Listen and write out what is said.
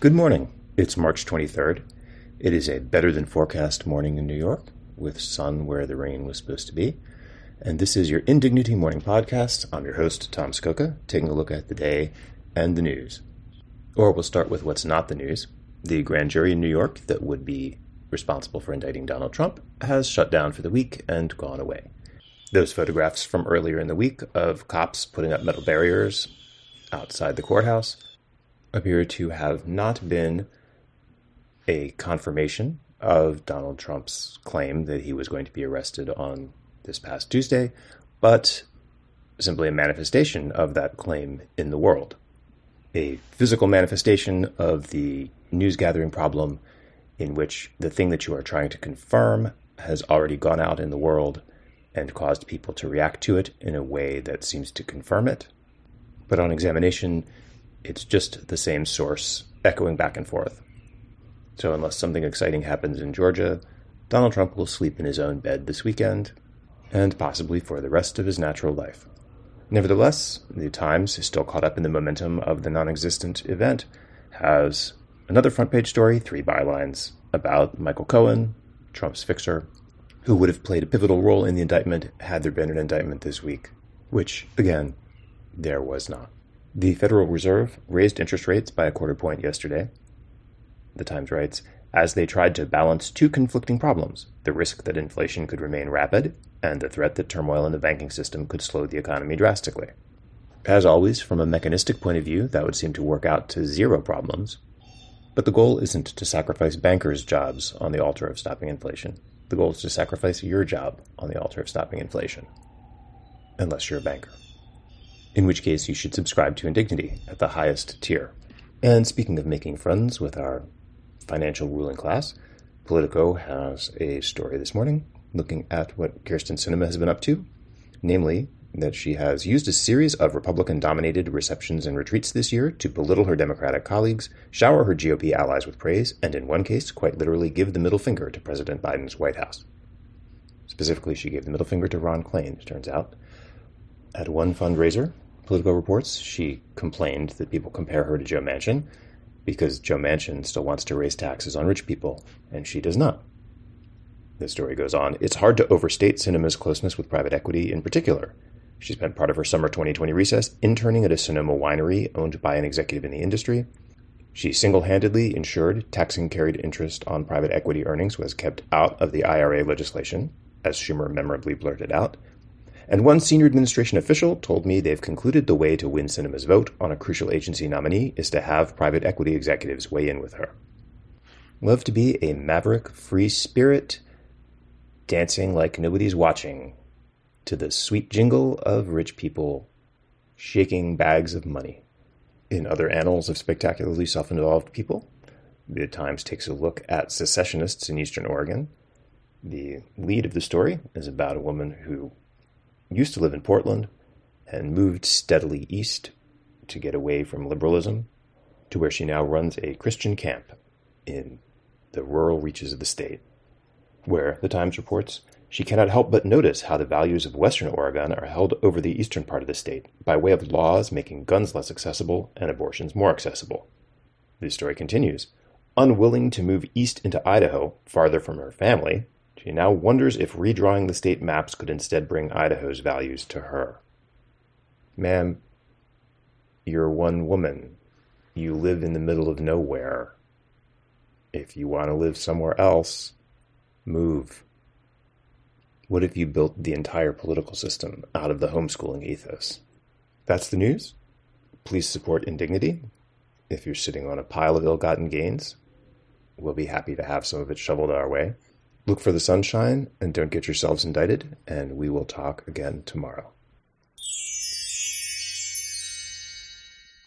Good morning. It's March 23rd. It is a better than forecast morning in New York, with sun where the rain was supposed to be. And this is your Indignity Morning Podcast. I'm your host, Tom Scocca, taking a look at the day and the news. Or we'll start with what's not the news. The grand jury in New York that would be responsible for indicting Donald Trump has shut down for the week and gone away. Those photographs from earlier in the week of cops putting up metal barriers outside the courthouse appear to have not been a confirmation of Donald Trump's claim that he was going to be arrested on this past Tuesday, but simply a manifestation of that claim in the world. A physical manifestation of the news gathering problem in which the thing that you are trying to confirm has already gone out in the world and caused people to react to it in a way that seems to confirm it. But on examination, it's just the same source echoing back and forth. So, unless something exciting happens in Georgia, Donald Trump will sleep in his own bed this weekend, and possibly for the rest of his natural life. Nevertheless, the Times is still caught up in the momentum of the non existent event, has another front page story, three bylines about Michael Cohen, Trump's fixer, who would have played a pivotal role in the indictment had there been an indictment this week, which, again, there was not. The Federal Reserve raised interest rates by a quarter point yesterday. The Times writes, as they tried to balance two conflicting problems the risk that inflation could remain rapid and the threat that turmoil in the banking system could slow the economy drastically. As always, from a mechanistic point of view, that would seem to work out to zero problems. But the goal isn't to sacrifice bankers' jobs on the altar of stopping inflation. The goal is to sacrifice your job on the altar of stopping inflation. Unless you're a banker in which case you should subscribe to Indignity at the highest tier. And speaking of making friends with our financial ruling class, Politico has a story this morning looking at what Kyrsten Sinema has been up to, namely that she has used a series of Republican dominated receptions and retreats this year to belittle her Democratic colleagues, shower her GOP allies with praise, and in one case, quite literally give the middle finger to President Biden's White House. Specifically, she gave the middle finger to Ron Klain, it turns out. At one fundraiser, Politico reports, she complained that people compare her to Joe Manchin because Joe Manchin still wants to raise taxes on rich people, and she does not. The story goes on. It's hard to overstate Sinema's closeness with private equity in particular. She spent part of her summer 2020 recess interning at a Sonoma winery owned by an executive in the industry. She single handedly ensured taxing carried interest on private equity earnings was kept out of the IRA legislation, as Schumer memorably blurted out, and one senior administration official told me they've concluded the way to win Sinema's vote on a crucial agency nominee is to have private equity executives weigh in with her. Love to be a maverick free spirit, dancing like nobody's watching to the sweet jingle of rich people shaking bags of money. In other annals of spectacularly self involved people, the Times takes a look at secessionists in Eastern Oregon. The lead of the story is about a woman who used to live in Portland and moved steadily east to get away from liberalism to where she now runs a Christian camp in the rural reaches of the state, where, the Times reports, she cannot help but notice how the values of Western Oregon are held over the eastern part of the state by way of laws making guns less accessible and abortions more accessible. The story continues. Unwilling to move east into Idaho, farther from her family, she now wonders if redrawing the state maps could instead bring Idaho's values to her. Ma'am, you're one woman. You live in the middle of nowhere. If you want to live somewhere else, move. What if you built the entire political system out of the homeschooling ethos? That's the news. Please support Indignity. If you're sitting on a pile of ill gotten gains, we'll be happy to have some of it shoveled our way. Look for the sunshine and don't get yourselves indicted, and we will talk again tomorrow.